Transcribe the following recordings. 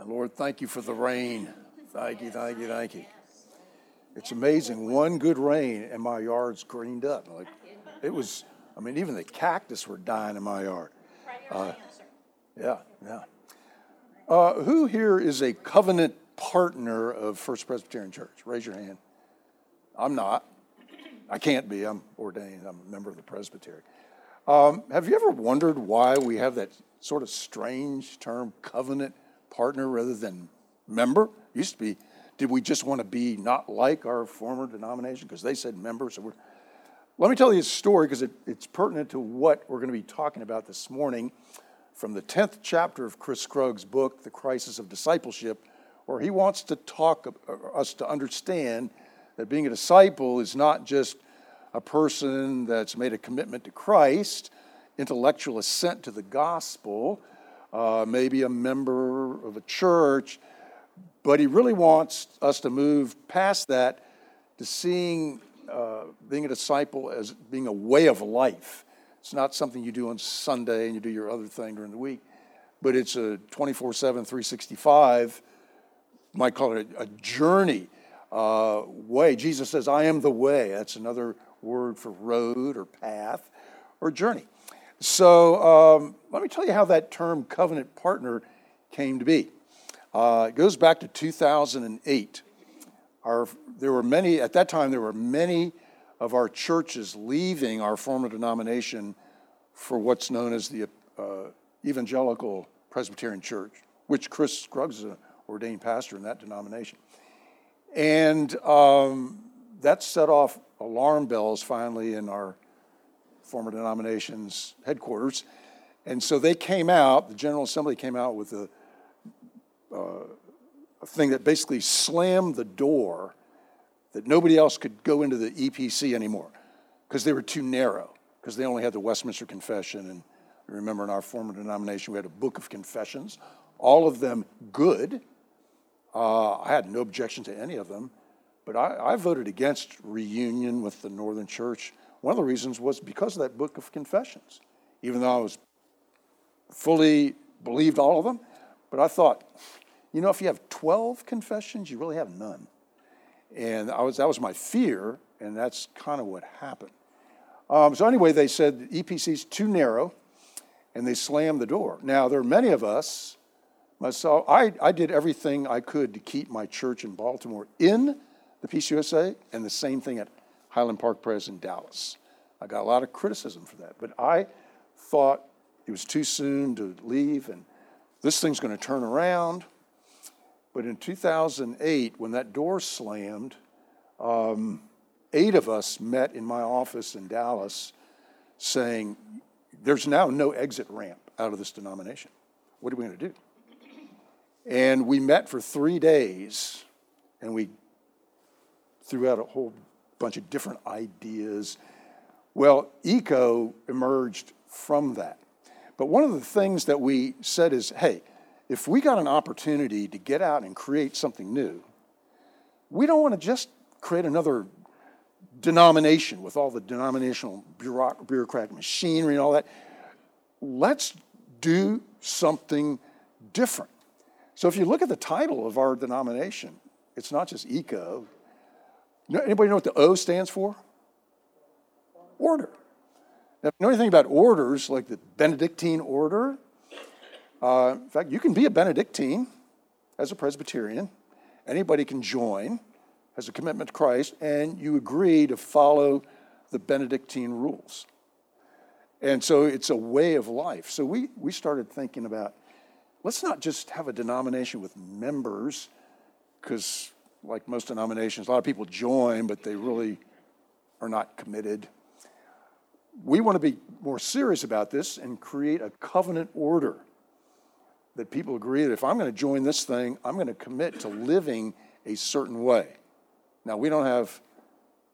And Lord, thank you for the rain. Thank you, thank you, thank you. It's amazing. One good rain and my yard's greened up. Like it was. I mean, even the cactus were dying in my yard. Uh, yeah, yeah. Uh, who here is a covenant partner of First Presbyterian Church? Raise your hand. I'm not. I can't be. I'm ordained. I'm a member of the Presbytery. Um, have you ever wondered why we have that sort of strange term, covenant partner, rather than member? It used to be, did we just want to be not like our former denomination because they said member? So we're. Let me tell you a story because it, it's pertinent to what we're going to be talking about this morning from the 10th chapter of Chris Scruggs' book, The Crisis of Discipleship, where he wants to talk uh, us to understand that being a disciple is not just a person that's made a commitment to Christ, intellectual assent to the gospel, uh, maybe a member of a church, but he really wants us to move past that to seeing uh, being a disciple as being a way of life. It's not something you do on Sunday and you do your other thing during the week, but it's a 24 7, 365, might call it a, a journey uh, way. Jesus says, I am the way. That's another word for road or path or journey. So um, let me tell you how that term covenant partner came to be. Uh, it goes back to 2008. Our, there were many, at that time, there were many of our churches leaving our former denomination for what's known as the uh, Evangelical Presbyterian Church, which Chris Scruggs is an ordained pastor in that denomination. And um, that set off alarm bells finally in our former denomination's headquarters. And so they came out, the General Assembly came out with a, uh, a thing that basically slammed the door that nobody else could go into the EPC anymore because they were too narrow, because they only had the Westminster Confession. And remember, in our former denomination, we had a book of confessions, all of them good. Uh, I had no objection to any of them, but I, I voted against reunion with the Northern Church. One of the reasons was because of that book of confessions, even though I was fully believed all of them. But I thought, you know, if you have 12 confessions, you really have none. And I was, that was my fear, and that's kind of what happened. Um, so, anyway, they said the EPC's too narrow, and they slammed the door. Now, there are many of us, myself, I, I did everything I could to keep my church in Baltimore in the PCUSA, and the same thing at Highland Park Pres in Dallas. I got a lot of criticism for that, but I thought it was too soon to leave, and this thing's going to turn around. But in 2008, when that door slammed, um, eight of us met in my office in Dallas saying, There's now no exit ramp out of this denomination. What are we going to do? And we met for three days and we threw out a whole bunch of different ideas. Well, ECO emerged from that. But one of the things that we said is hey, if we got an opportunity to get out and create something new, we don't want to just create another denomination with all the denominational bureaucratic machinery and all that. Let's do something different. So if you look at the title of our denomination, it's not just eco. Anybody know what the O stands for? Order. Now, if you know anything about orders, like the Benedictine order, uh, in fact, you can be a Benedictine as a Presbyterian. Anybody can join as a commitment to Christ, and you agree to follow the Benedictine rules. And so it's a way of life. So we, we started thinking about let's not just have a denomination with members, because, like most denominations, a lot of people join, but they really are not committed. We want to be more serious about this and create a covenant order that people agree that if I'm going to join this thing, I'm going to commit to living a certain way. Now, we don't have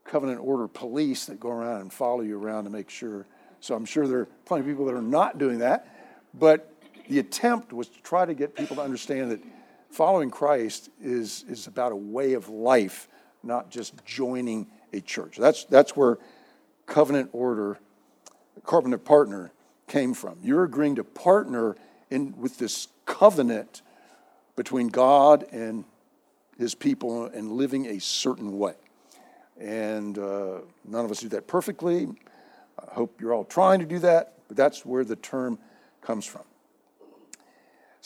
covenant order police that go around and follow you around to make sure. So I'm sure there are plenty of people that are not doing that. But the attempt was to try to get people to understand that following Christ is, is about a way of life, not just joining a church. That's, that's where covenant order, covenant partner came from. You're agreeing to partner in, with this covenant between God and his people and living a certain way. And uh, none of us do that perfectly. I hope you're all trying to do that, but that's where the term comes from.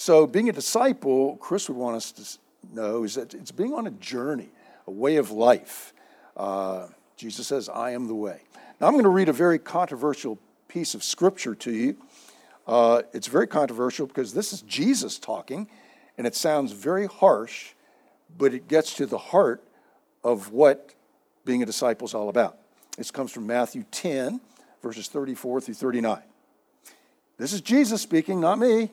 So, being a disciple, Chris would want us to know, is that it's being on a journey, a way of life. Uh, Jesus says, I am the way. Now, I'm going to read a very controversial piece of scripture to you. Uh, it's very controversial because this is Jesus talking, and it sounds very harsh, but it gets to the heart of what being a disciple is all about. This comes from Matthew 10, verses 34 through 39. This is Jesus speaking, not me.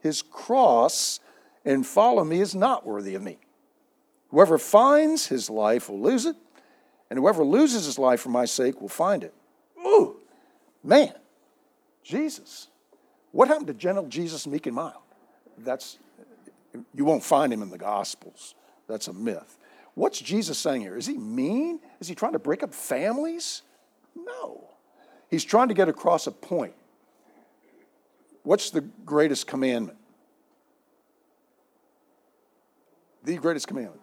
his cross and follow me is not worthy of me. Whoever finds his life will lose it, and whoever loses his life for my sake will find it. Ooh, man, Jesus. What happened to gentle Jesus, meek and mild? That's, you won't find him in the Gospels. That's a myth. What's Jesus saying here? Is he mean? Is he trying to break up families? No. He's trying to get across a point. What's the greatest commandment? The greatest commandment.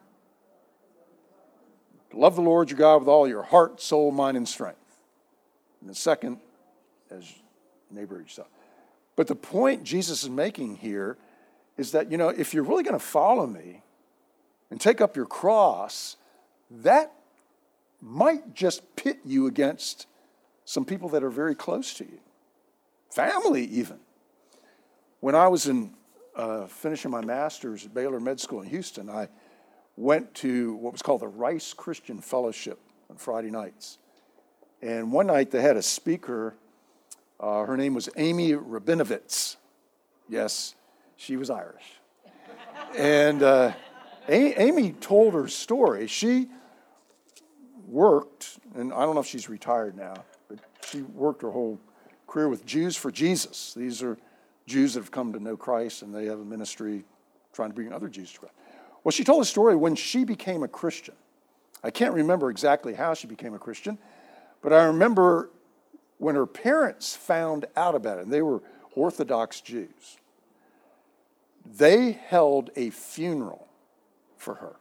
Love the Lord your God with all your heart, soul, mind, and strength. And the second, as neighbor yourself. But the point Jesus is making here is that, you know, if you're really going to follow me and take up your cross, that might just pit you against some people that are very close to you, family even. When I was in uh, finishing my master's at Baylor Med School in Houston, I went to what was called the Rice Christian Fellowship on Friday nights. And one night they had a speaker. Uh, her name was Amy Rabinovitz. Yes, she was Irish. and uh, a- Amy told her story. She worked, and I don't know if she's retired now, but she worked her whole career with Jews for Jesus. These are Jews that have come to know Christ, and they have a ministry trying to bring other Jews to Christ. Well, she told a story when she became a Christian. I can't remember exactly how she became a Christian, but I remember when her parents found out about it, and they were Orthodox Jews, they held a funeral for her,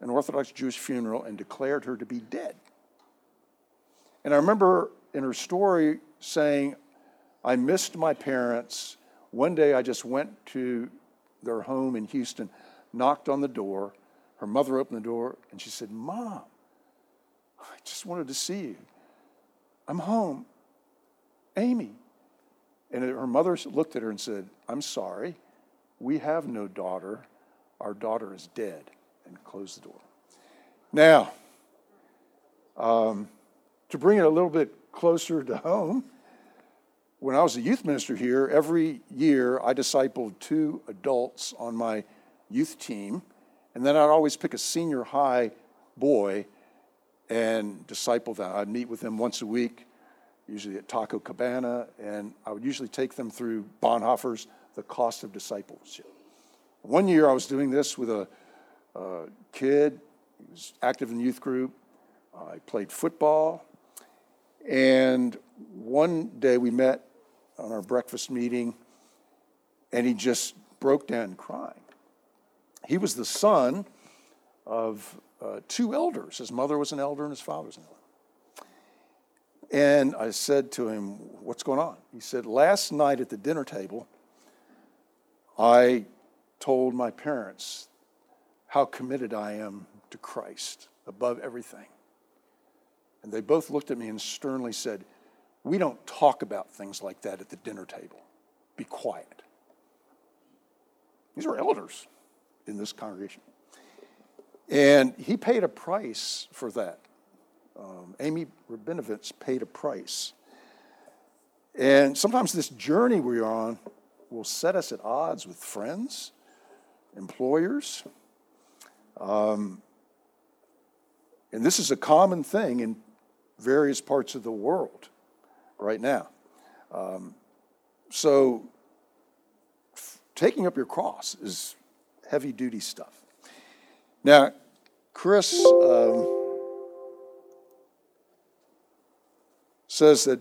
an Orthodox Jewish funeral, and declared her to be dead. And I remember in her story saying, I missed my parents. One day I just went to their home in Houston knocked on the door. Her mother opened the door and she said, Mom, I just wanted to see you. I'm home. Amy. And her mother looked at her and said, I'm sorry. We have no daughter. Our daughter is dead. And closed the door. Now, um, to bring it a little bit closer to home, when I was a youth minister here, every year I discipled two adults on my youth team, and then I'd always pick a senior high boy and disciple them. I'd meet with them once a week, usually at Taco Cabana, and I would usually take them through Bonhoeffer's The Cost of Discipleship. One year I was doing this with a, a kid, he was active in the youth group. I played football, and one day we met on our breakfast meeting, and he just broke down crying. He was the son of uh, two elders. His mother was an elder and his father was an elder. And I said to him, What's going on? He said, Last night at the dinner table, I told my parents how committed I am to Christ above everything. And they both looked at me and sternly said, We don't talk about things like that at the dinner table. Be quiet. These are elders in this congregation. And he paid a price for that. Um, Amy Rabinovitz paid a price. And sometimes this journey we're on will set us at odds with friends, employers. Um, and this is a common thing in various parts of the world right now. Um, so, f- taking up your cross is heavy duty stuff. Now, Chris um, says that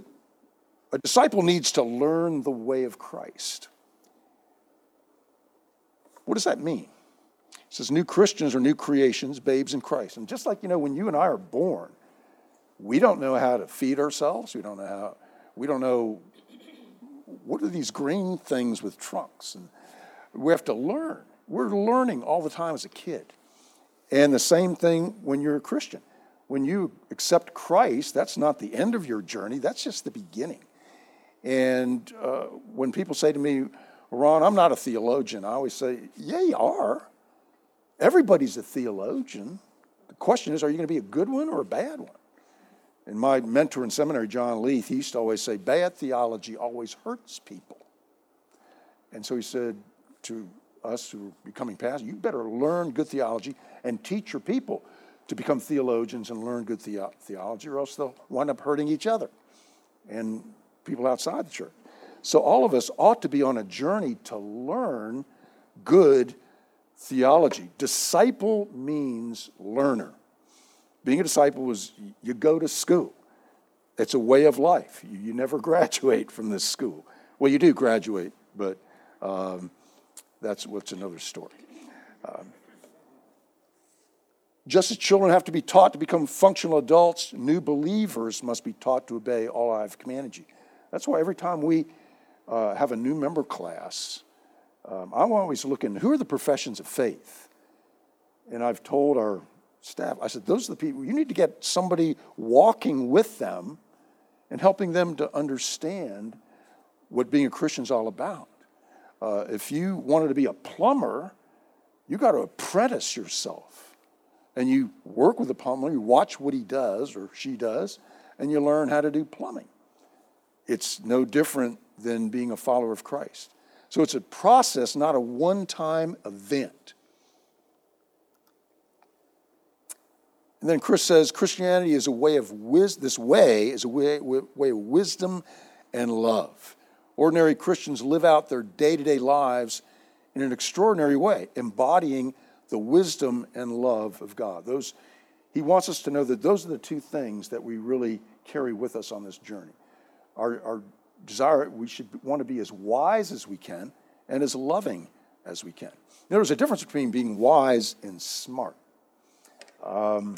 a disciple needs to learn the way of Christ. What does that mean? It says new Christians are new creations, babes in Christ. And just like, you know, when you and I are born, we don't know how to feed ourselves. We don't know how, we don't know what are these green things with trunks. And we have to learn. We're learning all the time as a kid. And the same thing when you're a Christian. When you accept Christ, that's not the end of your journey, that's just the beginning. And uh, when people say to me, Ron, I'm not a theologian, I always say, yeah, you are. Everybody's a theologian. The question is, are you going to be a good one or a bad one? And my mentor in seminary, John Leith, he used to always say, bad theology always hurts people. And so he said to us who are becoming pastors, you better learn good theology and teach your people to become theologians and learn good the- theology, or else they'll wind up hurting each other and people outside the church. So all of us ought to be on a journey to learn good theology. Disciple means learner. Being a disciple is you go to school. It's a way of life. You, you never graduate from this school. Well, you do graduate, but um, that's what's another story. Um, just as children have to be taught to become functional adults, new believers must be taught to obey all I've commanded you. That's why every time we uh, have a new member class, um, I'm always looking who are the professions of faith? And I've told our staff, I said, those are the people, you need to get somebody walking with them and helping them to understand what being a Christian is all about. Uh, if you wanted to be a plumber, you got to apprentice yourself. And you work with a plumber, you watch what he does or she does, and you learn how to do plumbing. It's no different than being a follower of Christ. So it's a process, not a one time event. And then Chris says Christianity is a way of wisdom, this way is a way, way of wisdom and love. Ordinary Christians live out their day to day lives in an extraordinary way, embodying the wisdom and love of God. Those, he wants us to know that those are the two things that we really carry with us on this journey. Our, our desire, we should want to be as wise as we can and as loving as we can. There's a difference between being wise and smart. Um,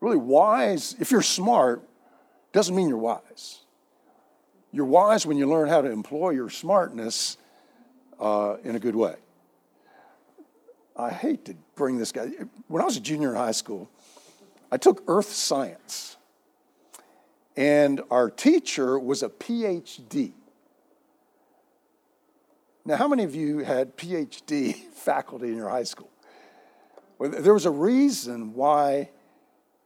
really, wise, if you're smart, doesn't mean you're wise. You're wise when you learn how to employ your smartness uh, in a good way. I hate to bring this guy. When I was a junior in high school, I took earth science, and our teacher was a PhD. Now, how many of you had PhD faculty in your high school? There was a reason why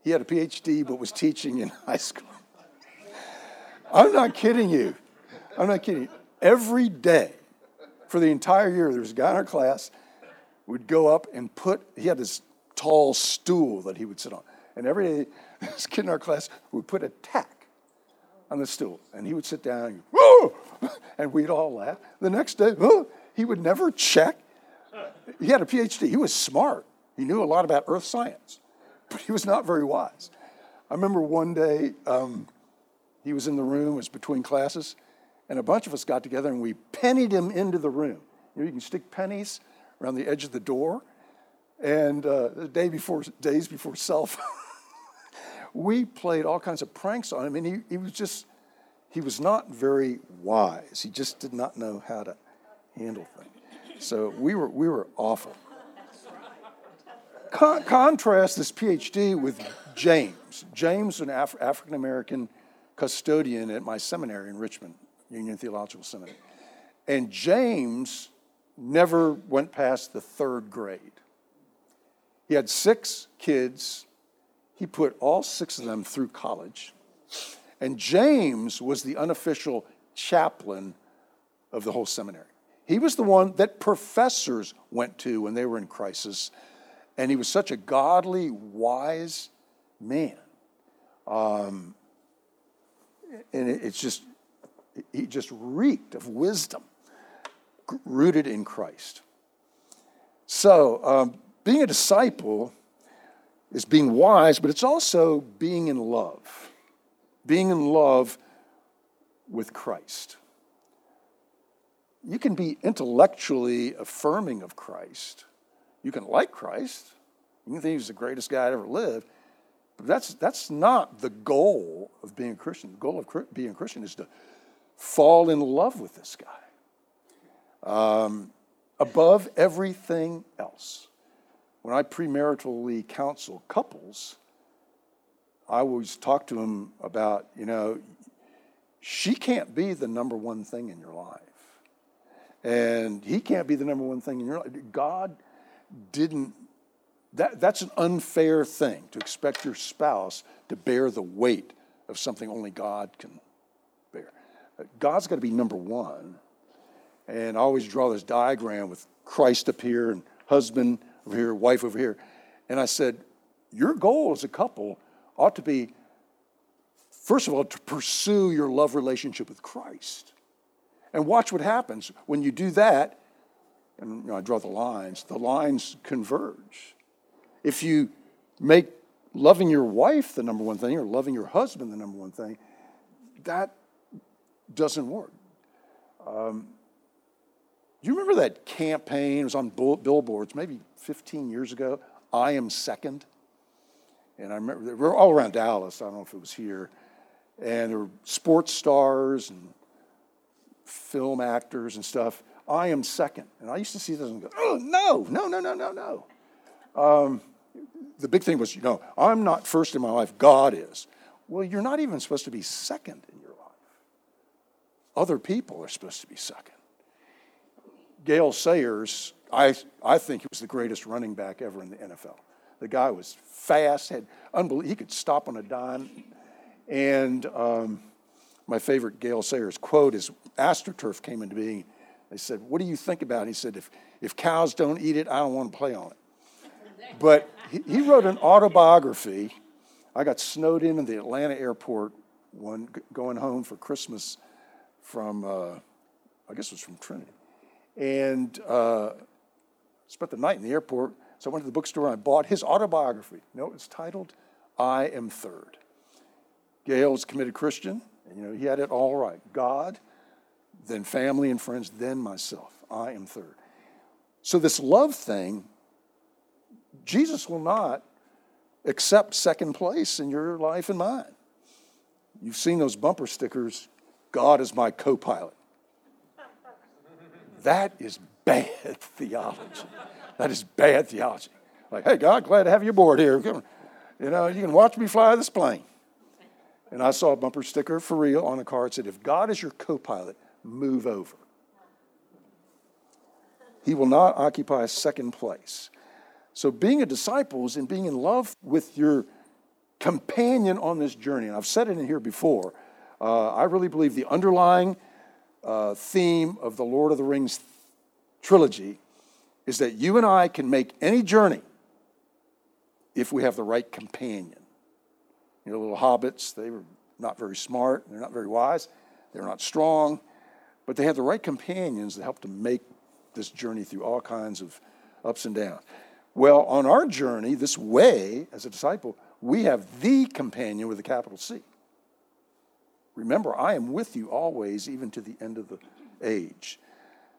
he had a PhD but was teaching in high school. I'm not kidding you. I'm not kidding you. Every day for the entire year, there was a guy in our class would go up and put, he had this tall stool that he would sit on. And every day, this kid in our class would put a tack on the stool. And he would sit down and, Whoa! and we'd all laugh. The next day, oh! he would never check. He had a PhD. He was smart. He knew a lot about earth science, but he was not very wise. I remember one day um, he was in the room, it was between classes, and a bunch of us got together and we pennied him into the room. You know, you can stick pennies around the edge of the door. And uh, the day before, days before cell phone, we played all kinds of pranks on him, and he, he was just, he was not very wise. He just did not know how to handle things. So we were, we were awful. Con- contrast this PhD with James. James, an Af- African American custodian at my seminary in Richmond, Union Theological Seminary. And James never went past the third grade. He had six kids. He put all six of them through college. And James was the unofficial chaplain of the whole seminary. He was the one that professors went to when they were in crisis. And he was such a godly, wise man. Um, and it, it's just, he just reeked of wisdom rooted in Christ. So, um, being a disciple is being wise, but it's also being in love. Being in love with Christ. You can be intellectually affirming of Christ. You can like Christ. You can think he's the greatest guy that ever lived. But that's, that's not the goal of being a Christian. The goal of being a Christian is to fall in love with this guy um, above everything else. When I premaritally counsel couples, I always talk to them about, you know, she can't be the number one thing in your life. And he can't be the number one thing in your life. God didn't, that, that's an unfair thing to expect your spouse to bear the weight of something only God can bear. God's got to be number one. And I always draw this diagram with Christ up here and husband over here, wife over here. And I said, Your goal as a couple ought to be, first of all, to pursue your love relationship with Christ. And watch what happens when you do that. And you know, I draw the lines, the lines converge. If you make loving your wife the number one thing or loving your husband the number one thing, that doesn't work. Um, you remember that campaign? It was on billboards maybe 15 years ago. I am second. And I remember we were all around Dallas. I don't know if it was here. And there were sports stars and film actors and stuff. I am second. And I used to see this and go, oh, no, no, no, no, no, no. Um, the big thing was, you know, I'm not first in my life, God is. Well, you're not even supposed to be second in your life. Other people are supposed to be second. Gale Sayers, I, I think he was the greatest running back ever in the NFL. The guy was fast, had unbelievable, he could stop on a dime. And um, my favorite Gale Sayers quote is AstroTurf came into being. They said, What do you think about it? He said, If, if cows don't eat it, I don't want to play on it. But he, he wrote an autobiography. I got snowed in at the Atlanta airport one going home for Christmas from, uh, I guess it was from Trinity and uh, spent the night in the airport. So I went to the bookstore and I bought his autobiography. You know, it's titled I Am Third. Gale's committed Christian, and you know, he had it all right. God, then family and friends, then myself. I am third. So this love thing, Jesus will not accept second place in your life and mine. You've seen those bumper stickers, God is my co pilot. That is bad theology. That is bad theology. Like, hey, God, glad to have you aboard here. You know, you can watch me fly this plane. And I saw a bumper sticker for real on a car that said, if God is your co pilot, move over. He will not occupy a second place. So, being a disciple is in being in love with your companion on this journey. And I've said it in here before. Uh, I really believe the underlying uh, theme of the Lord of the Rings trilogy is that you and I can make any journey if we have the right companion. You know, little hobbits, they were not very smart, they're not very wise, they're not strong, but they had the right companions that helped to make this journey through all kinds of ups and downs. Well, on our journey, this way, as a disciple, we have the companion with a capital C. Remember, I am with you always, even to the end of the age.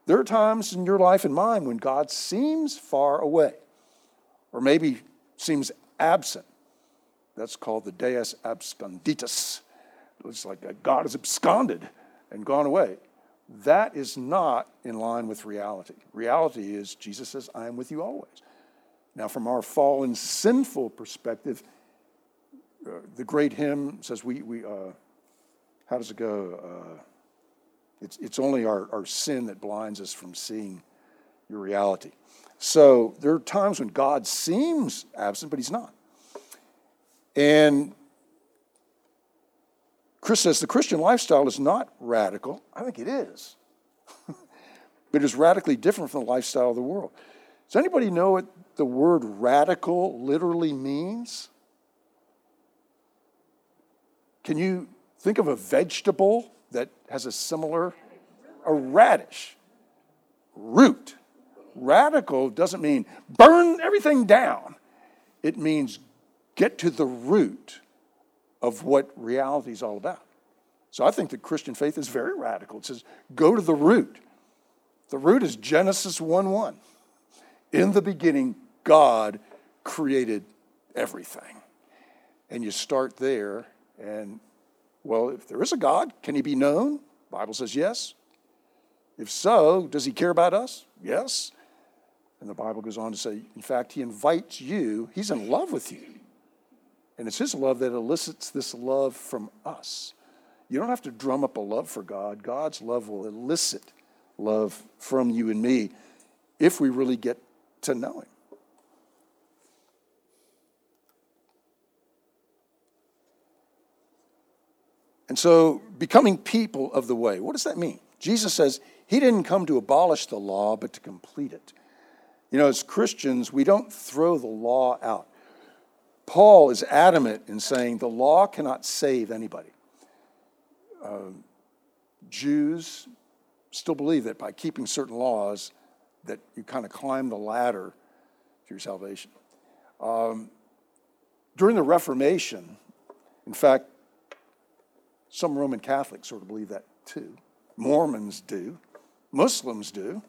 There are times in your life and mine when God seems far away, or maybe seems absent. That's called the Deus absconditus. It's like God has absconded and gone away. That is not in line with reality. Reality is Jesus says, I am with you always. Now, from our fallen, sinful perspective, uh, the great hymn says, we, we, uh, how does it go? Uh, it's, it's only our, our sin that blinds us from seeing your reality. So there are times when God seems absent, but he's not. And Chris says the Christian lifestyle is not radical. I think it is. but it is radically different from the lifestyle of the world. Does anybody know what the word radical literally means? Can you think of a vegetable that has a similar? A radish. Root. Radical doesn't mean burn everything down, it means get to the root of what reality is all about. So I think the Christian faith is very radical. It says, go to the root. The root is Genesis 1 1. In the beginning, God created everything. And you start there, and well, if there is a God, can he be known? Bible says yes. If so, does he care about us? Yes. And the Bible goes on to say, in fact, he invites you, he's in love with you. And it's his love that elicits this love from us. You don't have to drum up a love for God. God's love will elicit love from you and me if we really get to know him. And so, becoming people of the way, what does that mean? Jesus says he didn't come to abolish the law, but to complete it. You know, as Christians, we don't throw the law out. Paul is adamant in saying the law cannot save anybody. Uh, Jews still believe that by keeping certain laws, that you kind of climb the ladder to your salvation. Um, during the Reformation, in fact, some Roman Catholics sort of believe that too. Mormons do. Muslims do.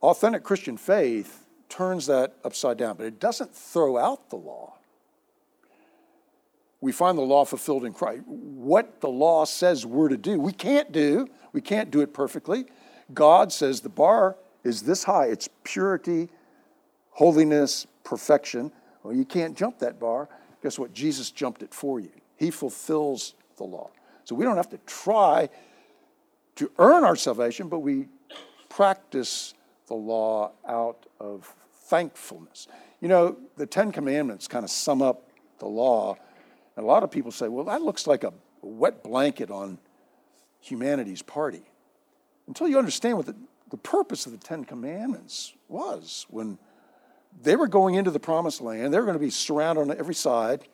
Authentic Christian faith turns that upside down, but it doesn't throw out the law. We find the law fulfilled in Christ. What the law says we're to do, we can't do. We can't do it perfectly. God says the bar is this high it's purity, holiness, perfection. Well, you can't jump that bar. Guess what? Jesus jumped it for you. He fulfills the law. So we don't have to try to earn our salvation, but we practice the law out of thankfulness. You know, the Ten Commandments kind of sum up the law. And a lot of people say, well, that looks like a wet blanket on humanity's party. Until you understand what the, the purpose of the Ten Commandments was when they were going into the promised land, they were going to be surrounded on every side,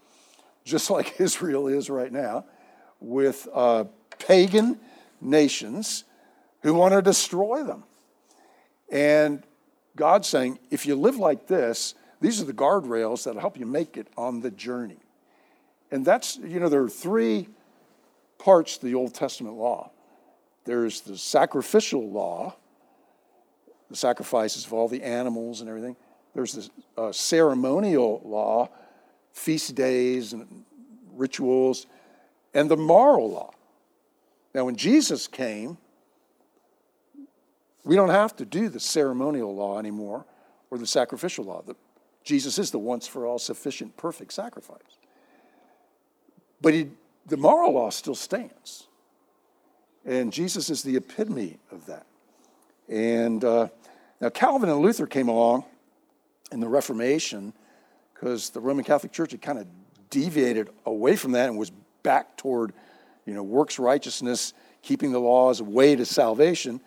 just like Israel is right now with uh, pagan nations who want to destroy them. And God's saying, if you live like this, these are the guardrails that'll help you make it on the journey. And that's, you know, there are three parts to the Old Testament law there's the sacrificial law, the sacrifices of all the animals and everything. There's the uh, ceremonial law, feast days and rituals and the moral law. Now, when Jesus came, we don't have to do the ceremonial law anymore or the sacrificial law. The, Jesus is the once for all sufficient, perfect sacrifice. But he, the moral law still stands. And Jesus is the epitome of that. And uh, now, Calvin and Luther came along in the Reformation because the Roman Catholic Church had kind of deviated away from that and was back toward, you know, works righteousness, keeping the law as a way to salvation.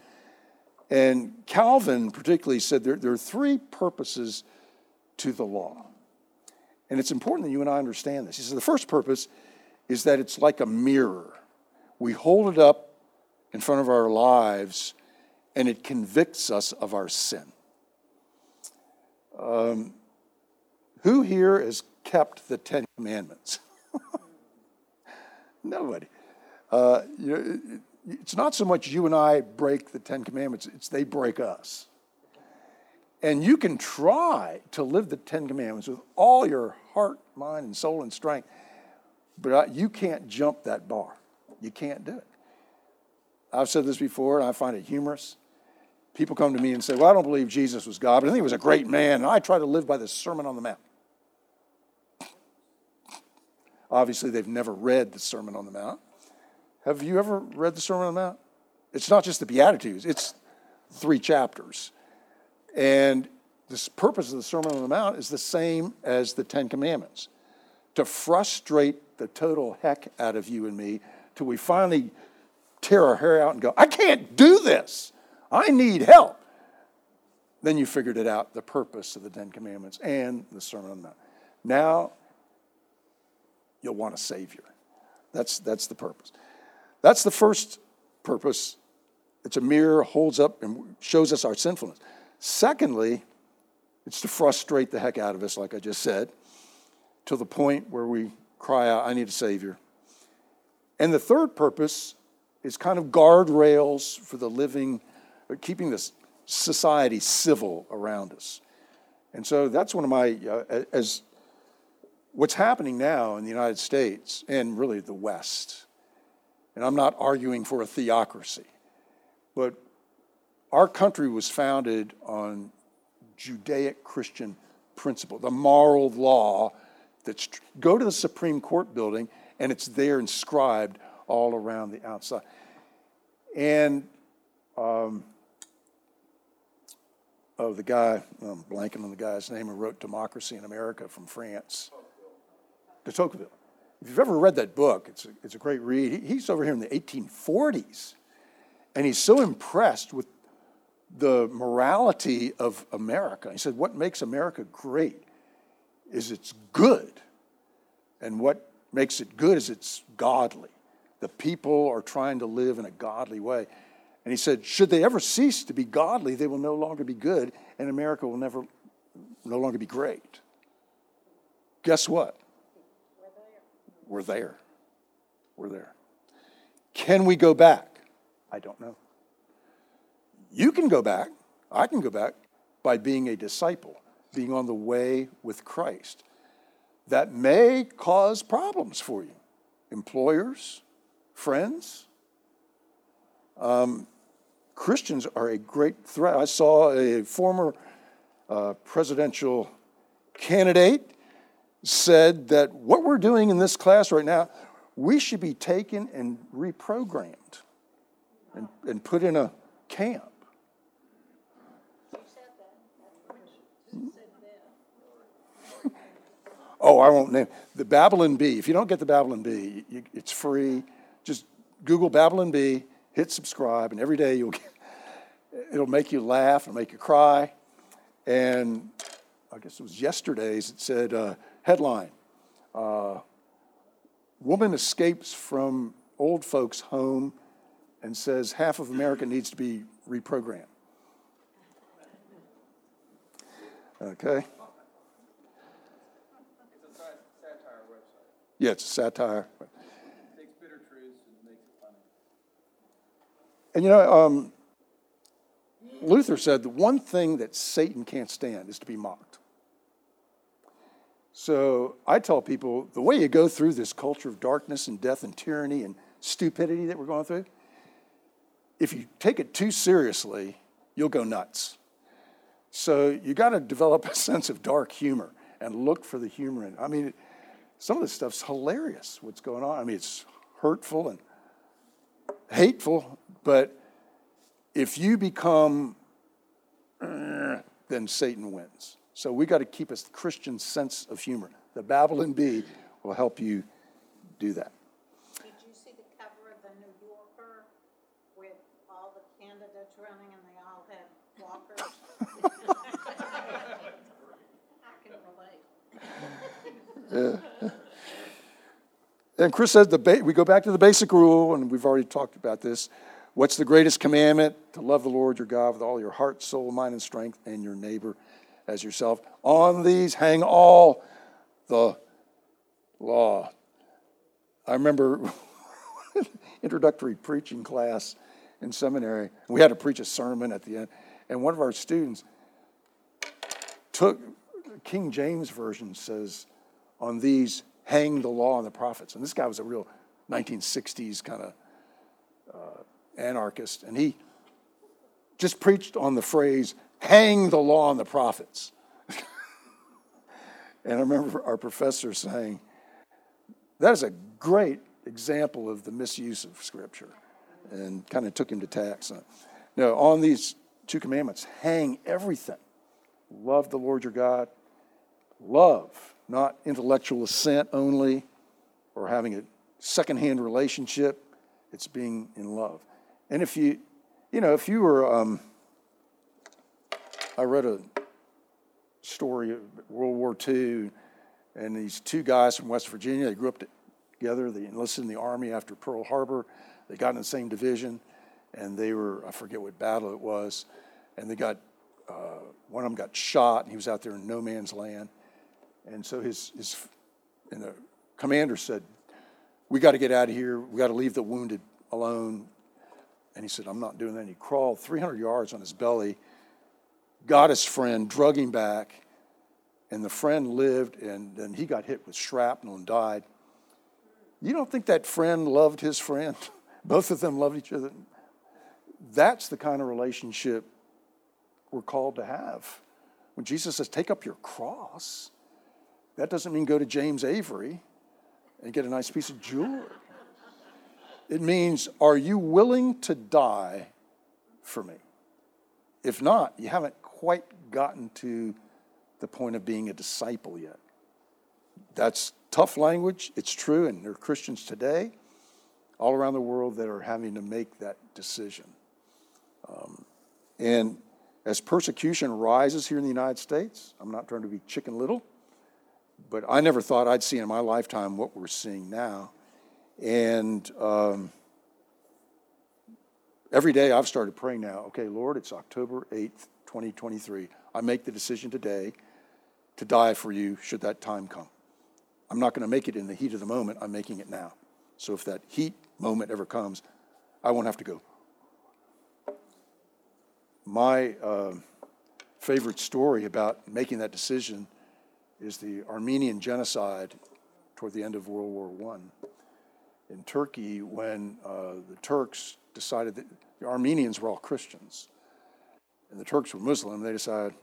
And Calvin particularly said there, there are three purposes to the law. And it's important that you and I understand this. He says the first purpose is that it's like a mirror. We hold it up in front of our lives and it convicts us of our sin. Um, who here has kept the Ten Commandments? Nobody. Uh, you know, it's not so much you and I break the Ten Commandments, it's they break us. And you can try to live the Ten Commandments with all your heart, mind, and soul and strength, but you can't jump that bar. You can't do it. I've said this before, and I find it humorous. People come to me and say, Well, I don't believe Jesus was God, but I think he was a great man, and I try to live by the Sermon on the Mount. Obviously, they've never read the Sermon on the Mount. Have you ever read the Sermon on the Mount? It's not just the Beatitudes, it's three chapters. And the purpose of the Sermon on the Mount is the same as the Ten Commandments to frustrate the total heck out of you and me till we finally tear our hair out and go, I can't do this. I need help. Then you figured it out the purpose of the Ten Commandments and the Sermon on the Mount. Now you'll want a Savior. That's, that's the purpose. That's the first purpose. It's a mirror, holds up, and shows us our sinfulness. Secondly, it's to frustrate the heck out of us, like I just said, to the point where we cry out, I need a Savior. And the third purpose is kind of guardrails for the living, keeping this society civil around us. And so that's one of my, uh, as what's happening now in the United States and really the West, and I'm not arguing for a theocracy, but our country was founded on Judaic Christian principle, the moral law that's go to the Supreme Court building and it's there inscribed all around the outside. And um, oh, the guy, I'm blanking on the guy's name who wrote Democracy in America from France, de Tocqueville. If you've ever read that book, it's a, it's a great read. He, he's over here in the 1840s, and he's so impressed with the morality of America. He said, What makes America great is it's good. And what makes it good is it's godly. The people are trying to live in a godly way. And he said, Should they ever cease to be godly, they will no longer be good, and America will never no longer be great. Guess what? We're there. We're there. Can we go back? I don't know. You can go back. I can go back by being a disciple, being on the way with Christ. That may cause problems for you. Employers, friends. Um, Christians are a great threat. I saw a former uh, presidential candidate said that what we're doing in this class right now, we should be taken and reprogrammed and, and put in a camp. oh, I won't name the Babylon Bee. If you don't get the Babylon Bee, you, it's free. Just Google Babylon Bee, hit subscribe, and every day you'll get, it'll make you laugh, it'll make you cry. And I guess it was yesterday's. It said uh, headline: uh, Woman escapes from old folks' home and says half of America needs to be reprogrammed. Okay. Yeah, it's a satire. Takes bitter truths and makes it funny. And you know, um, Luther said the one thing that Satan can't stand is to be mocked. So I tell people the way you go through this culture of darkness and death and tyranny and stupidity that we're going through, if you take it too seriously, you'll go nuts. So you got to develop a sense of dark humor and look for the humor in. I mean, some of this stuff's hilarious, what's going on. I mean, it's hurtful and hateful, but if you become, then Satan wins. So we got to keep a Christian sense of humor. The Babylon Bee will help you do that. Did you see the cover of the New Yorker with all the candidates running and they all had walkers? I can relate. Yeah. And Chris says the ba- we go back to the basic rule, and we've already talked about this. What's the greatest commandment? To love the Lord your God with all your heart, soul, mind, and strength, and your neighbor as yourself. On these hang all the law. I remember introductory preaching class in seminary. We had to preach a sermon at the end, and one of our students took King James version says, "On these hang the law and the prophets." And this guy was a real 1960s kind of uh, anarchist, and he just preached on the phrase, hang the law and the prophets. and I remember our professor saying, that is a great example of the misuse of Scripture, and kind of took him to tax. Now, on these two commandments, hang everything. Love the Lord your God. Love, not intellectual assent only or having a secondhand relationship. It's being in love. And if you, You know, if you were, um, I read a story of World War II, and these two guys from West Virginia, they grew up together. They enlisted in the Army after Pearl Harbor. They got in the same division, and they were, I forget what battle it was, and they got, uh, one of them got shot, and he was out there in no man's land. And so his, his and the commander said, We got to get out of here. We got to leave the wounded alone. And he said, I'm not doing that. And he crawled 300 yards on his belly, got his friend, drug him back, and the friend lived, and then he got hit with shrapnel and died. You don't think that friend loved his friend? Both of them loved each other. That's the kind of relationship we're called to have. When Jesus says, Take up your cross, that doesn't mean go to James Avery and get a nice piece of jewelry. It means, Are you willing to die for me? If not, you haven't quite gotten to the point of being a disciple yet. That's tough language. It's true, and there are Christians today all around the world that are having to make that decision. Um, and as persecution rises here in the United States, I'm not trying to be chicken little, but I never thought I'd see in my lifetime what we're seeing now. And um, every day I've started praying now, okay, Lord, it's October 8th, 2023. I make the decision today to die for you should that time come. I'm not going to make it in the heat of the moment, I'm making it now. So if that heat moment ever comes, I won't have to go. My uh, favorite story about making that decision is the Armenian genocide toward the end of World War I in Turkey when uh, the Turks decided that the Armenians were all Christians and the Turks were Muslim. They decided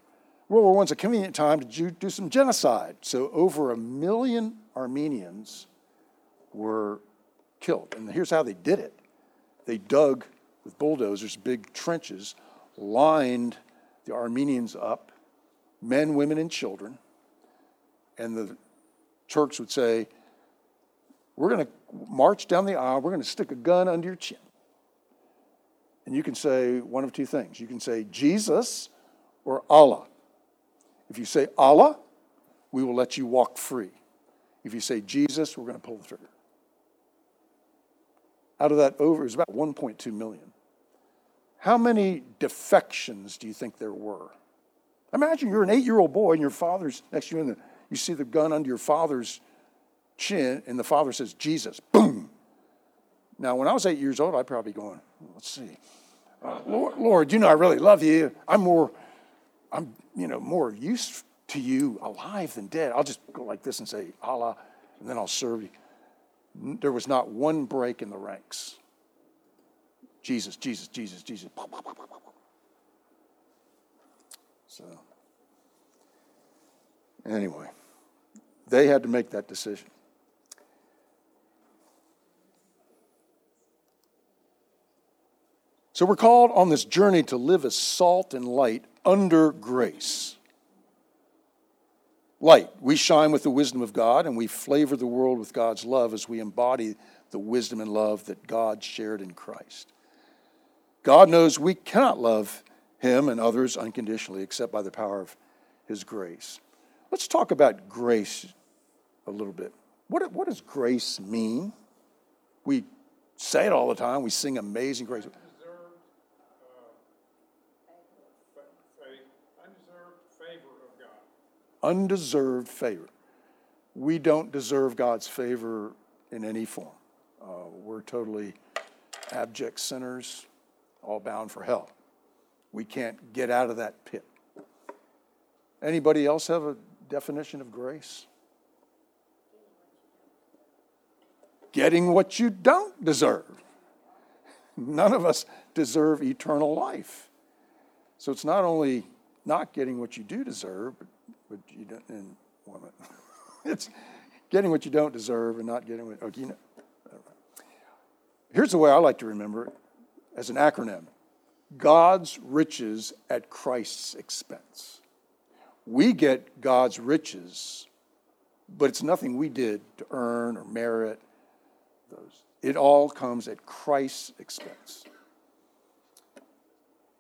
World War I's a convenient time to do some genocide. So over a million Armenians were killed. And here's how they did it they dug with bulldozers big trenches, lined the Armenians up, men, women, and children. And the Turks would say, We're going to march down the aisle, we're going to stick a gun under your chin. And you can say one of two things. You can say Jesus or Allah. If you say Allah, we will let you walk free. If you say Jesus, we're going to pull the trigger. Out of that over, was about 1.2 million. How many defections do you think there were? Imagine you're an eight year old boy and your father's next to you, and you see the gun under your father's chin, and the father says, Jesus, boom. Now, when I was eight years old, I'd probably going, let's see. Uh, Lord, Lord, you know I really love you. I'm more, I'm, you know, more used to you alive than dead. I'll just go like this and say, Allah, and then I'll serve you. There was not one break in the ranks. Jesus, Jesus, Jesus, Jesus. So, anyway, they had to make that decision. So we're called on this journey to live as salt and light under grace. Light, we shine with the wisdom of God and we flavor the world with God's love as we embody the wisdom and love that God shared in Christ. God knows we cannot love Him and others unconditionally except by the power of His grace. Let's talk about grace a little bit. What, what does grace mean? We say it all the time, we sing Amazing Grace. Undeserved favor. We don't deserve God's favor in any form. Uh, we're totally abject sinners, all bound for hell. We can't get out of that pit. Anybody else have a definition of grace? Getting what you don't deserve. None of us deserve eternal life. So it's not only not getting what you do deserve, but but you don't, and woman. it's getting what you don't deserve and not getting what, okay, you know. Here's the way I like to remember it as an acronym God's riches at Christ's expense. We get God's riches, but it's nothing we did to earn or merit those. It all comes at Christ's expense.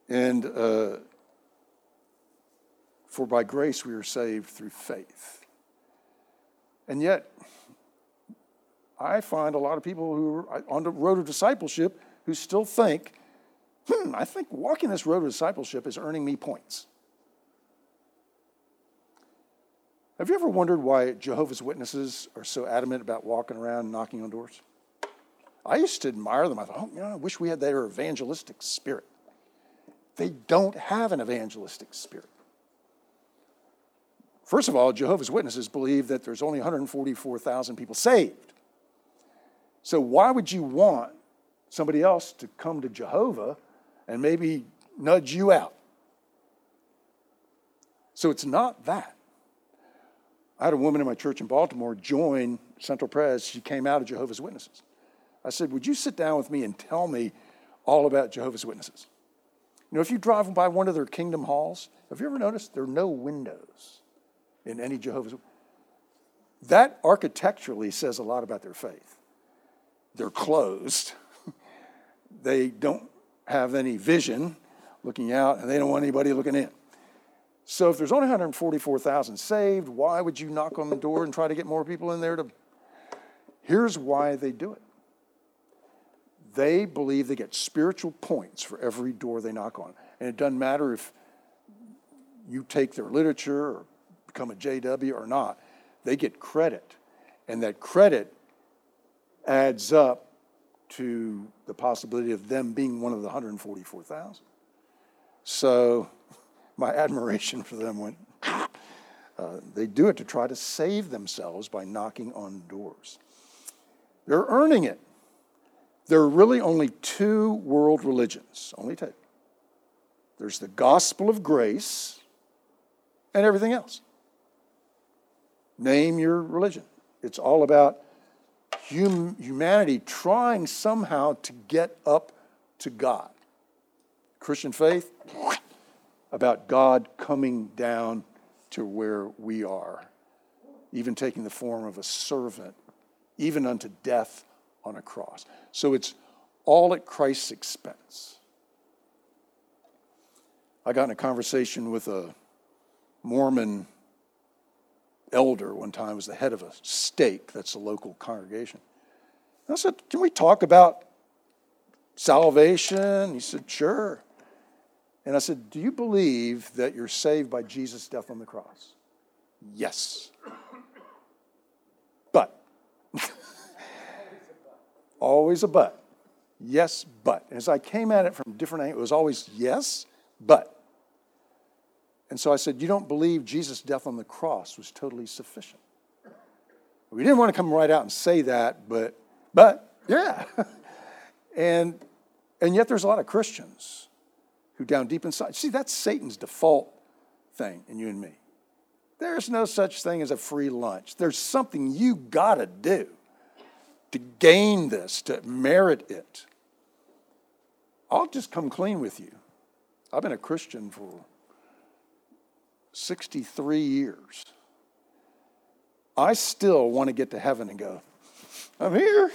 And uh, for by grace we are saved through faith. And yet, I find a lot of people who are on the road of discipleship who still think, hmm, I think walking this road of discipleship is earning me points. Have you ever wondered why Jehovah's Witnesses are so adamant about walking around knocking on doors? I used to admire them. I thought, oh, you know, I wish we had their evangelistic spirit. They don't have an evangelistic spirit. First of all, Jehovah's Witnesses believe that there's only 144,000 people saved. So why would you want somebody else to come to Jehovah and maybe nudge you out? So it's not that. I had a woman in my church in Baltimore join Central Pres. She came out of Jehovah's Witnesses. I said, Would you sit down with me and tell me all about Jehovah's Witnesses? You know, if you drive by one of their kingdom halls, have you ever noticed there are no windows in any Jehovah's? That architecturally says a lot about their faith. They're closed. they don't have any vision looking out, and they don't want anybody looking in. So if there's only 144,000 saved, why would you knock on the door and try to get more people in there to Here's why they do it. They believe they get spiritual points for every door they knock on. And it doesn't matter if you take their literature or become a JW or not, they get credit. And that credit adds up to the possibility of them being one of the 144,000. So my admiration for them went, uh, they do it to try to save themselves by knocking on doors. They're earning it. There are really only two world religions, only two. There's the gospel of grace and everything else. Name your religion. It's all about hum- humanity trying somehow to get up to God. Christian faith, about God coming down to where we are, even taking the form of a servant, even unto death on a cross. So it's all at Christ's expense. I got in a conversation with a Mormon elder one time, was the head of a stake, that's a local congregation. I said, Can we talk about salvation? He said, Sure. And I said, Do you believe that you're saved by Jesus' death on the cross? Yes. But Always a but. Yes, but. As I came at it from different angles, it was always yes, but. And so I said, You don't believe Jesus' death on the cross was totally sufficient. We didn't want to come right out and say that, but, but, yeah. and, and yet there's a lot of Christians who down deep inside, see, that's Satan's default thing in you and me. There's no such thing as a free lunch. There's something you got to do to gain this, to merit it. I'll just come clean with you. I've been a Christian for 63 years. I still want to get to heaven and go, I'm here.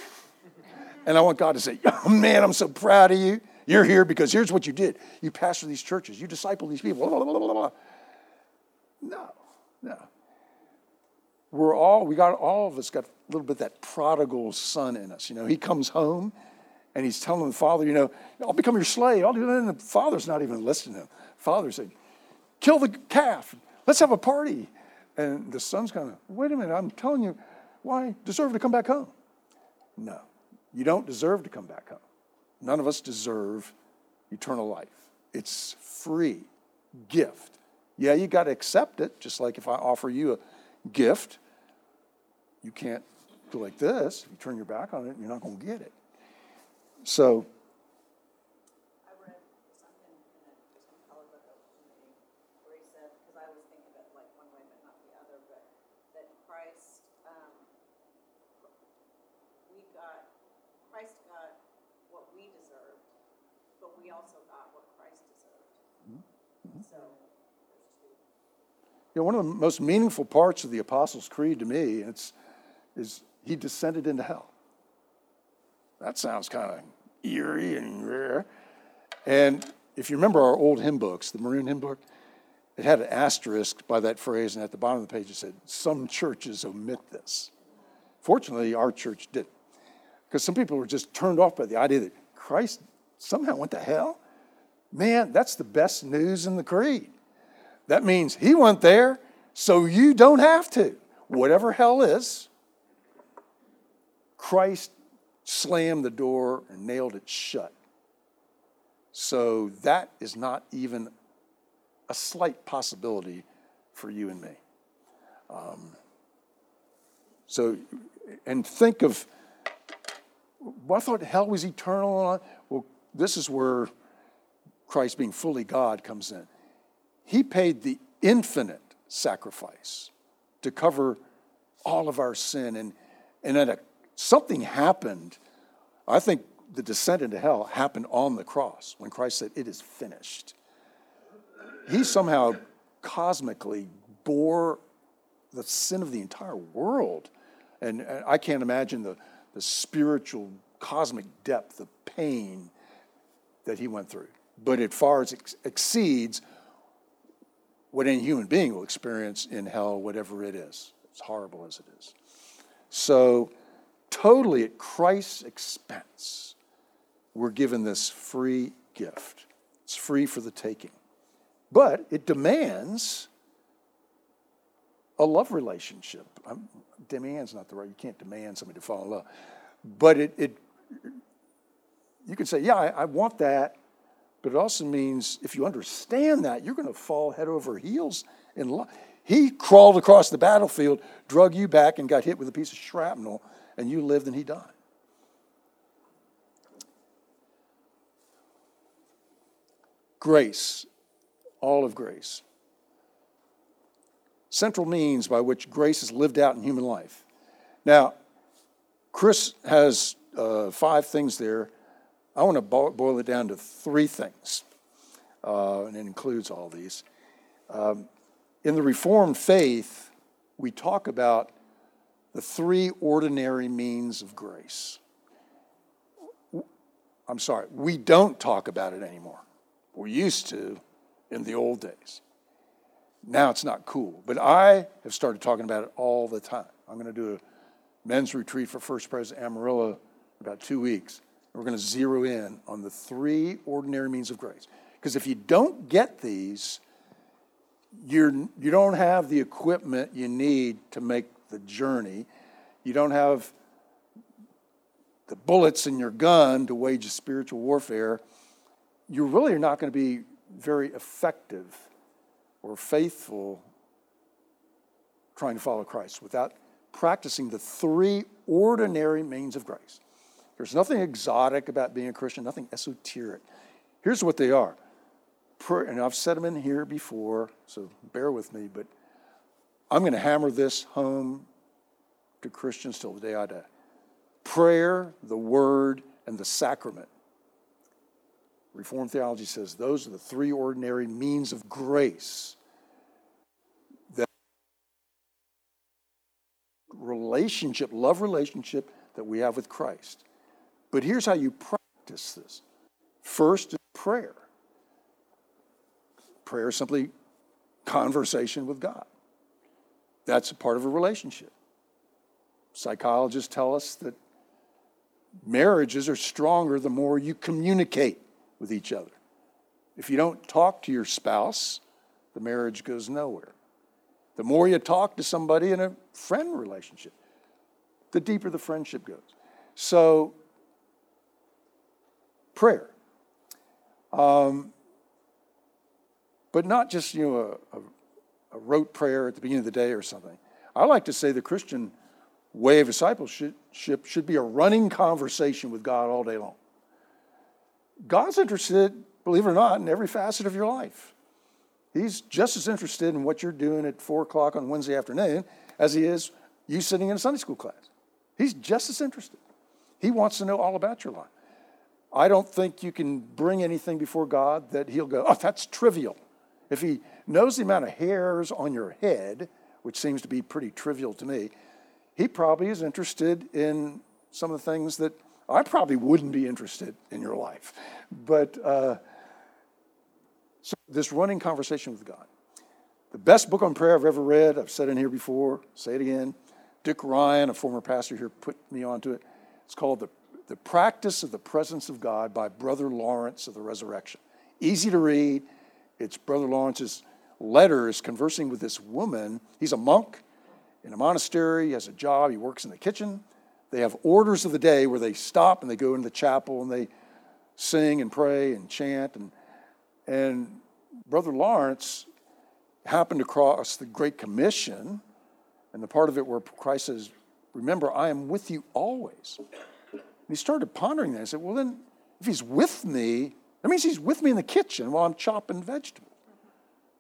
And I want God to say, oh, man, I'm so proud of you. You're here because here's what you did. You pastor these churches, you disciple these people. Blah, blah, blah, no, no we're all, we got, all of us got a little bit that prodigal son in us. You know, he comes home and he's telling the father, you know, I'll become your slave. I'll do that. And the father's not even listening to him. Father said, kill the calf. Let's have a party. And the son's of, wait a minute, I'm telling you, why deserve to come back home? No, you don't deserve to come back home. None of us deserve eternal life. It's free gift. Yeah, you got to accept it, just like if I offer you a gift. You can't go like this. You turn your back on it, you're not going to get it. So, I read something in a, some college book I was reading where he said, because I always think of it like one way but not the other, but that Christ, um, we got, Christ got what we deserved, but we also got what Christ deserved. So, there's two. You know, one of the most meaningful parts of the Apostles' Creed to me is he descended into hell. That sounds kind of eerie and rare. And if you remember our old hymn books, the maroon hymn book, it had an asterisk by that phrase, and at the bottom of the page it said, Some churches omit this. Fortunately, our church didn't. Because some people were just turned off by the idea that Christ somehow went to hell. Man, that's the best news in the creed. That means he went there, so you don't have to. Whatever hell is, Christ slammed the door and nailed it shut. So that is not even a slight possibility for you and me. Um, so, and think of, well, I thought hell was eternal. Well, this is where Christ being fully God comes in. He paid the infinite sacrifice to cover all of our sin. And, and then a, something happened. I think the descent into hell happened on the cross when Christ said, It is finished. He somehow cosmically bore the sin of the entire world. And, and I can't imagine the, the spiritual, cosmic depth of pain that he went through. But it far ex- exceeds what any human being will experience in hell, whatever it is, as horrible as it is. So, totally at Christ's expense, we're given this free gift. It's free for the taking. But it demands a love relationship. I'm, demand's not the right, you can't demand somebody to fall in love. But it, it you can say, yeah, I, I want that, but it also means if you understand that, you're going to fall head over heels in love. He crawled across the battlefield, drug you back, and got hit with a piece of shrapnel, and you lived and he died. Grace, all of grace. Central means by which grace is lived out in human life. Now, Chris has uh, five things there I want to boil it down to three things, uh, and it includes all these. Um, in the Reformed faith, we talk about the three ordinary means of grace. I'm sorry, we don't talk about it anymore. We used to in the old days. Now it's not cool, but I have started talking about it all the time. I'm going to do a men's retreat for First President Amarillo in about two weeks. We're going to zero in on the three ordinary means of grace. Because if you don't get these, you're, you don't have the equipment you need to make the journey. You don't have the bullets in your gun to wage a spiritual warfare. You really are not going to be very effective or faithful trying to follow Christ without practicing the three ordinary means of grace. There's nothing exotic about being a Christian, nothing esoteric. Here's what they are. And I've said them in here before, so bear with me, but I'm going to hammer this home to Christians till the day I die. Prayer, the Word, and the sacrament. Reformed theology says those are the three ordinary means of grace that relationship, love relationship that we have with Christ. But here's how you practice this first is prayer. Prayer is simply conversation with God. That's a part of a relationship. Psychologists tell us that marriages are stronger the more you communicate with each other. If you don't talk to your spouse, the marriage goes nowhere. The more you talk to somebody in a friend relationship, the deeper the friendship goes. So prayer. Um, but not just, you know, a, a, a rote prayer at the beginning of the day or something. I like to say the Christian way of discipleship should be a running conversation with God all day long. God's interested, believe it or not, in every facet of your life. He's just as interested in what you're doing at four o'clock on Wednesday afternoon as he is you sitting in a Sunday school class. He's just as interested. He wants to know all about your life. I don't think you can bring anything before God that He'll go, oh, that's trivial. If He knows the amount of hairs on your head, which seems to be pretty trivial to me, He probably is interested in some of the things that I probably wouldn't be interested in your life. But uh, this running conversation with God. The best book on prayer I've ever read, I've said in here before, say it again. Dick Ryan, a former pastor here, put me onto it. It's called The, the Practice of the Presence of God by Brother Lawrence of the Resurrection. Easy to read. It's Brother Lawrence's letters conversing with this woman. He's a monk in a monastery, he has a job, he works in the kitchen. They have orders of the day where they stop and they go into the chapel and they sing and pray and chant. And, and Brother Lawrence happened across the Great Commission and the part of it where Christ says, Remember, I am with you always. He started pondering that. He said, Well, then, if he's with me, that means he's with me in the kitchen while I'm chopping vegetables.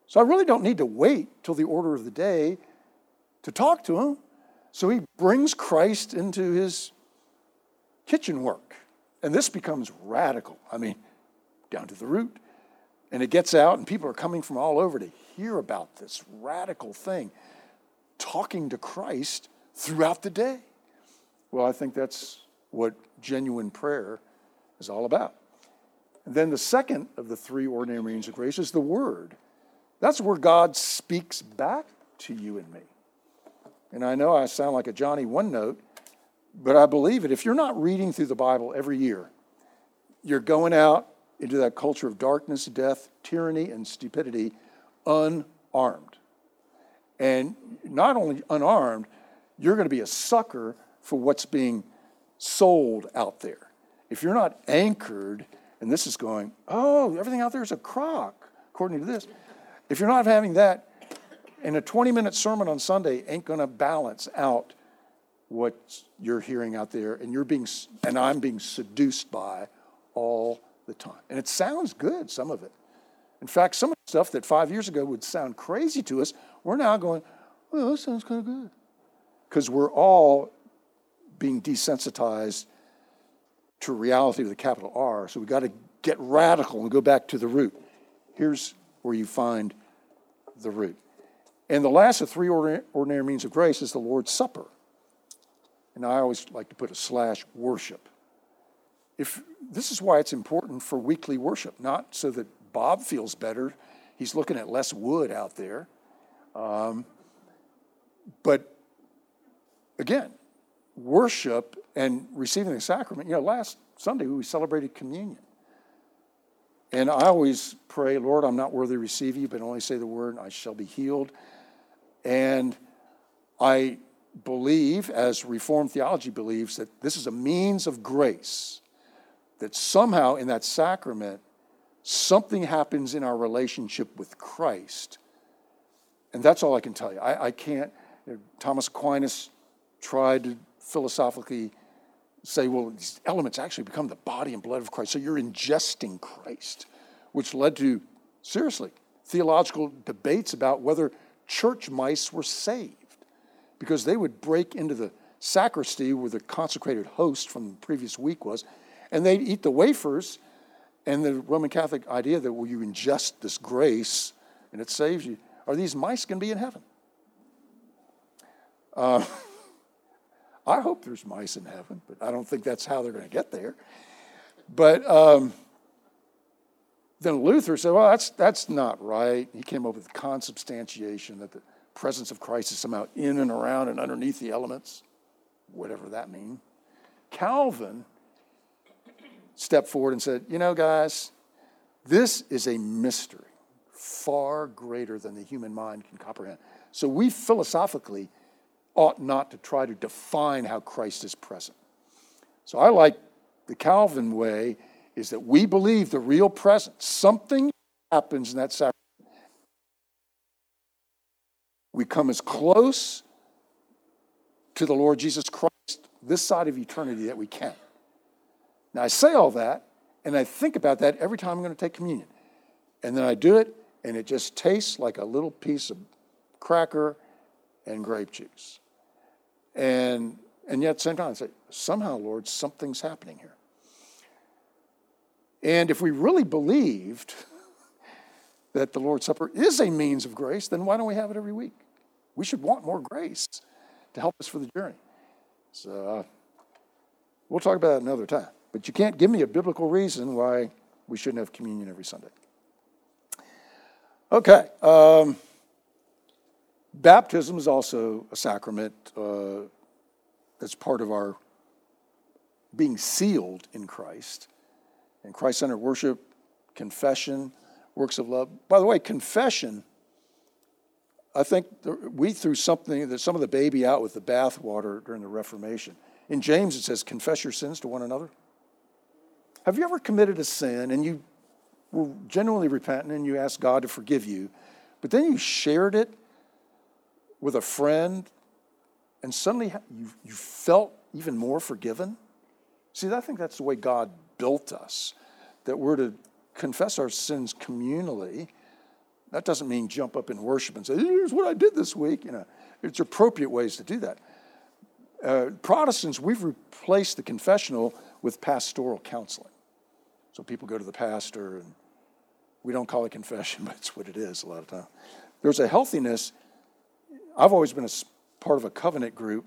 So I really don't need to wait till the order of the day to talk to him. So he brings Christ into his kitchen work. And this becomes radical. I mean, down to the root. And it gets out, and people are coming from all over to hear about this radical thing, talking to Christ throughout the day. Well, I think that's what genuine prayer is all about. And then the second of the three ordinary means of grace is the Word. That's where God speaks back to you and me. And I know I sound like a Johnny one note, but I believe it. If you're not reading through the Bible every year, you're going out into that culture of darkness, death, tyranny, and stupidity unarmed. And not only unarmed, you're going to be a sucker for what's being sold out there. If you're not anchored, and this is going, oh, everything out there is a crock, according to this. If you're not having that, and a 20 minute sermon on Sunday ain't going to balance out what you're hearing out there, and you're being, and I'm being seduced by all the time. And it sounds good, some of it. In fact, some of the stuff that five years ago would sound crazy to us, we're now going, well, that sounds kind of good. Because we're all being desensitized to reality with a capital R. So we've got to get radical and go back to the root. Here's where you find the root. And the last of three ordinary means of grace is the Lord's Supper. And I always like to put a slash worship. If this is why it's important for weekly worship, not so that Bob feels better. He's looking at less wood out there. Um, but again, worship and receiving the sacrament. You know, last Sunday we celebrated communion. And I always pray, Lord, I'm not worthy to receive you, but only say the word, and I shall be healed. And I believe, as Reformed theology believes, that this is a means of grace, that somehow in that sacrament, something happens in our relationship with Christ. And that's all I can tell you. I, I can't, Thomas Aquinas tried to philosophically say, well, these elements actually become the body and blood of Christ. So you're ingesting Christ, which led to, seriously, theological debates about whether church mice were saved because they would break into the sacristy where the consecrated host from the previous week was, and they'd eat the wafers. And the Roman Catholic idea that, well, you ingest this grace and it saves you, are these mice going to be in heaven? Uh, I hope there's mice in heaven, but I don't think that's how they're going to get there. But um, then Luther said, well, that's, that's not right. He came up with consubstantiation, that the presence of Christ is somehow in and around and underneath the elements, whatever that means. Calvin stepped forward and said, you know, guys, this is a mystery far greater than the human mind can comprehend. So we philosophically ought not to try to define how Christ is present. So I like the Calvin way is that we believe the real presence. Something happens in that sacrament. We come as close to the Lord Jesus Christ this side of eternity that we can. Now, I say all that, and I think about that every time I'm going to take communion. And then I do it, and it just tastes like a little piece of cracker and grape juice. And, and yet, same time, I say, somehow, Lord, something's happening here. And if we really believed that the Lord's Supper is a means of grace, then why don't we have it every week? We should want more grace to help us for the journey. So uh, we'll talk about that another time. But you can't give me a biblical reason why we shouldn't have communion every Sunday. Okay. Um, baptism is also a sacrament uh, that's part of our being sealed in Christ. And Christ centered worship, confession, works of love. By the way, confession, I think we threw something that some of the baby out with the bathwater during the Reformation. In James, it says, confess your sins to one another. Have you ever committed a sin and you were genuinely repentant and you asked God to forgive you, but then you shared it with a friend and suddenly you, you felt even more forgiven? See, I think that's the way God built us, that we're to confess our sins communally. That doesn't mean jump up in worship and say, here's what I did this week. You know, it's appropriate ways to do that. Uh, Protestants, we've replaced the confessional with pastoral counseling. So people go to the pastor, and we don't call it confession, but it's what it is a lot of time. There's a healthiness. I've always been a part of a covenant group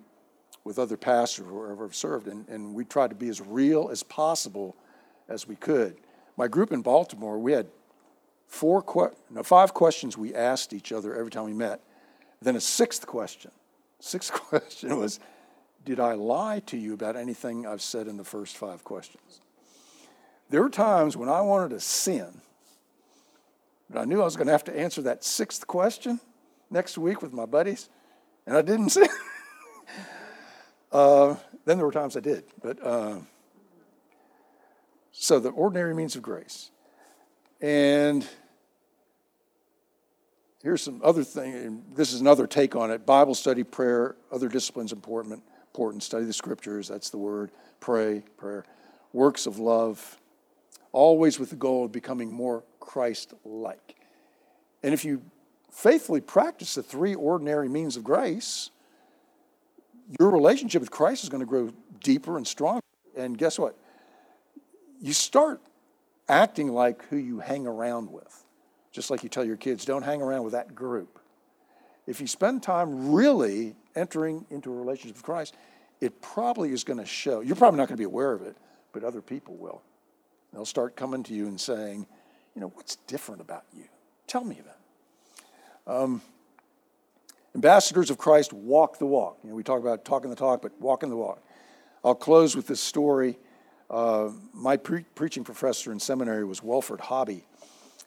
with other pastors wherever I've served, and, and we tried to be as real as possible as we could. My group in Baltimore, we had four, que- no, five questions we asked each other every time we met. Then a sixth question. Sixth question was, did I lie to you about anything I've said in the first five questions? There were times when I wanted to sin, but I knew I was going to have to answer that sixth question next week with my buddies, and I didn't sin. uh, then there were times I did, but uh, so the ordinary means of grace, and here's some other thing. This is another take on it: Bible study, prayer, other disciplines important important. Study the scriptures, that's the word. Pray, prayer. Works of love, always with the goal of becoming more Christ like. And if you faithfully practice the three ordinary means of grace, your relationship with Christ is going to grow deeper and stronger. And guess what? You start acting like who you hang around with. Just like you tell your kids, don't hang around with that group. If you spend time really entering into a relationship with Christ, it probably is going to show. You're probably not going to be aware of it, but other people will. They'll start coming to you and saying, you know, what's different about you? Tell me about it. Um, ambassadors of Christ walk the walk. You know, we talk about talking the talk, but walking the walk. I'll close with this story. Uh, my pre- preaching professor in seminary was Welford Hobbie.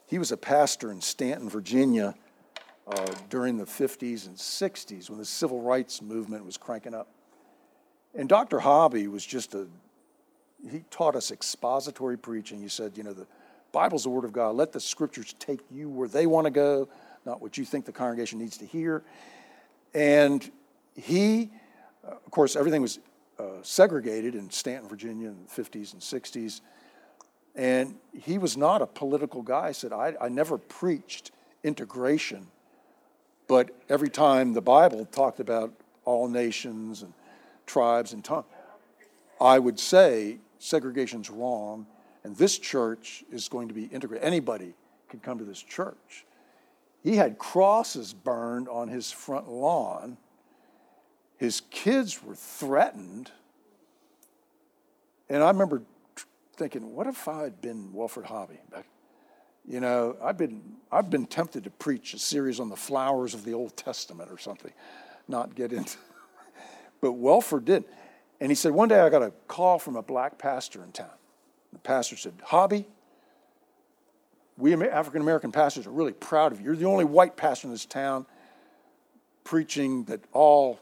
He was a pastor in Staunton, Virginia, uh, during the 50s and 60s when the civil rights movement was cranking up. And Dr. Hobbie was just a, he taught us expository preaching. He said, you know, the Bible's the Word of God. Let the scriptures take you where they want to go, not what you think the congregation needs to hear. And he, of course, everything was uh, segregated in Staunton, Virginia in the 50s and 60s. And he was not a political guy. He said, I, I never preached integration but every time the Bible talked about all nations and tribes and tongues, I would say segregation's wrong, and this church is going to be integrated. Anybody can come to this church. He had crosses burned on his front lawn. His kids were threatened. And I remember thinking, what if I had been Welford Hobbie you know, I've been, I've been tempted to preach a series on the flowers of the Old Testament or something, not get into. but Welford did. And he said, one day I got a call from a black pastor in town. The pastor said, Hobbie, we African American pastors are really proud of you. You're the only white pastor in this town preaching that all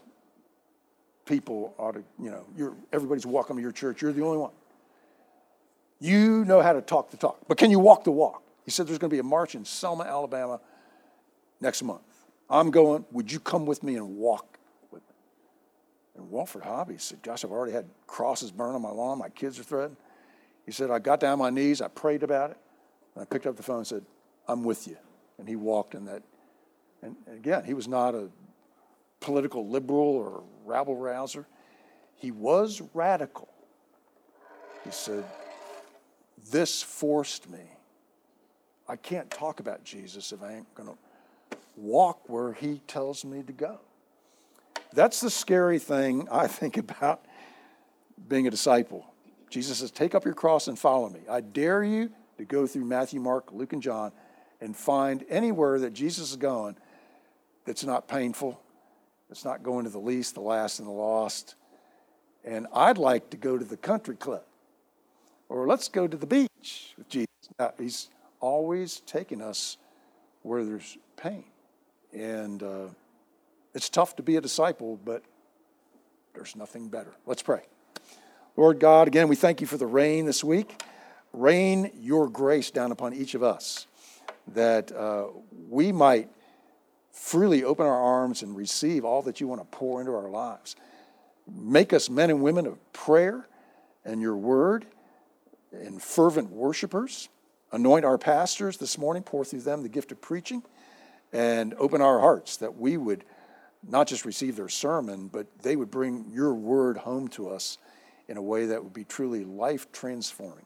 people ought to, you know, everybody's welcome to your church. You're the only one. You know how to talk the talk, but can you walk the walk? He said there's going to be a march in Selma, Alabama next month. I'm going. Would you come with me and walk with me? And Welford Hobbie said, Gosh, I've already had crosses burned on my lawn. My kids are threatened. He said, I got down on my knees. I prayed about it. And I picked up the phone and said, I'm with you. And he walked in that. And again, he was not a political liberal or rabble rouser. He was radical. He said, This forced me I can't talk about Jesus if I ain't going to walk where he tells me to go. That's the scary thing I think about being a disciple. Jesus says, Take up your cross and follow me. I dare you to go through Matthew, Mark, Luke, and John and find anywhere that Jesus is going that's not painful, that's not going to the least, the last, and the lost. And I'd like to go to the country club, or let's go to the beach with Jesus. Now, he's always taking us where there's pain. And uh, it's tough to be a disciple, but there's nothing better. Let's pray. Lord God, again, we thank you for the rain this week. Rain your grace down upon each of us that uh, we might freely open our arms and receive all that you want to pour into our lives. Make us men and women of prayer and your word and fervent worshipers. Anoint our pastors this morning, pour through them the gift of preaching, and open our hearts that we would not just receive their sermon, but they would bring your word home to us in a way that would be truly life transforming.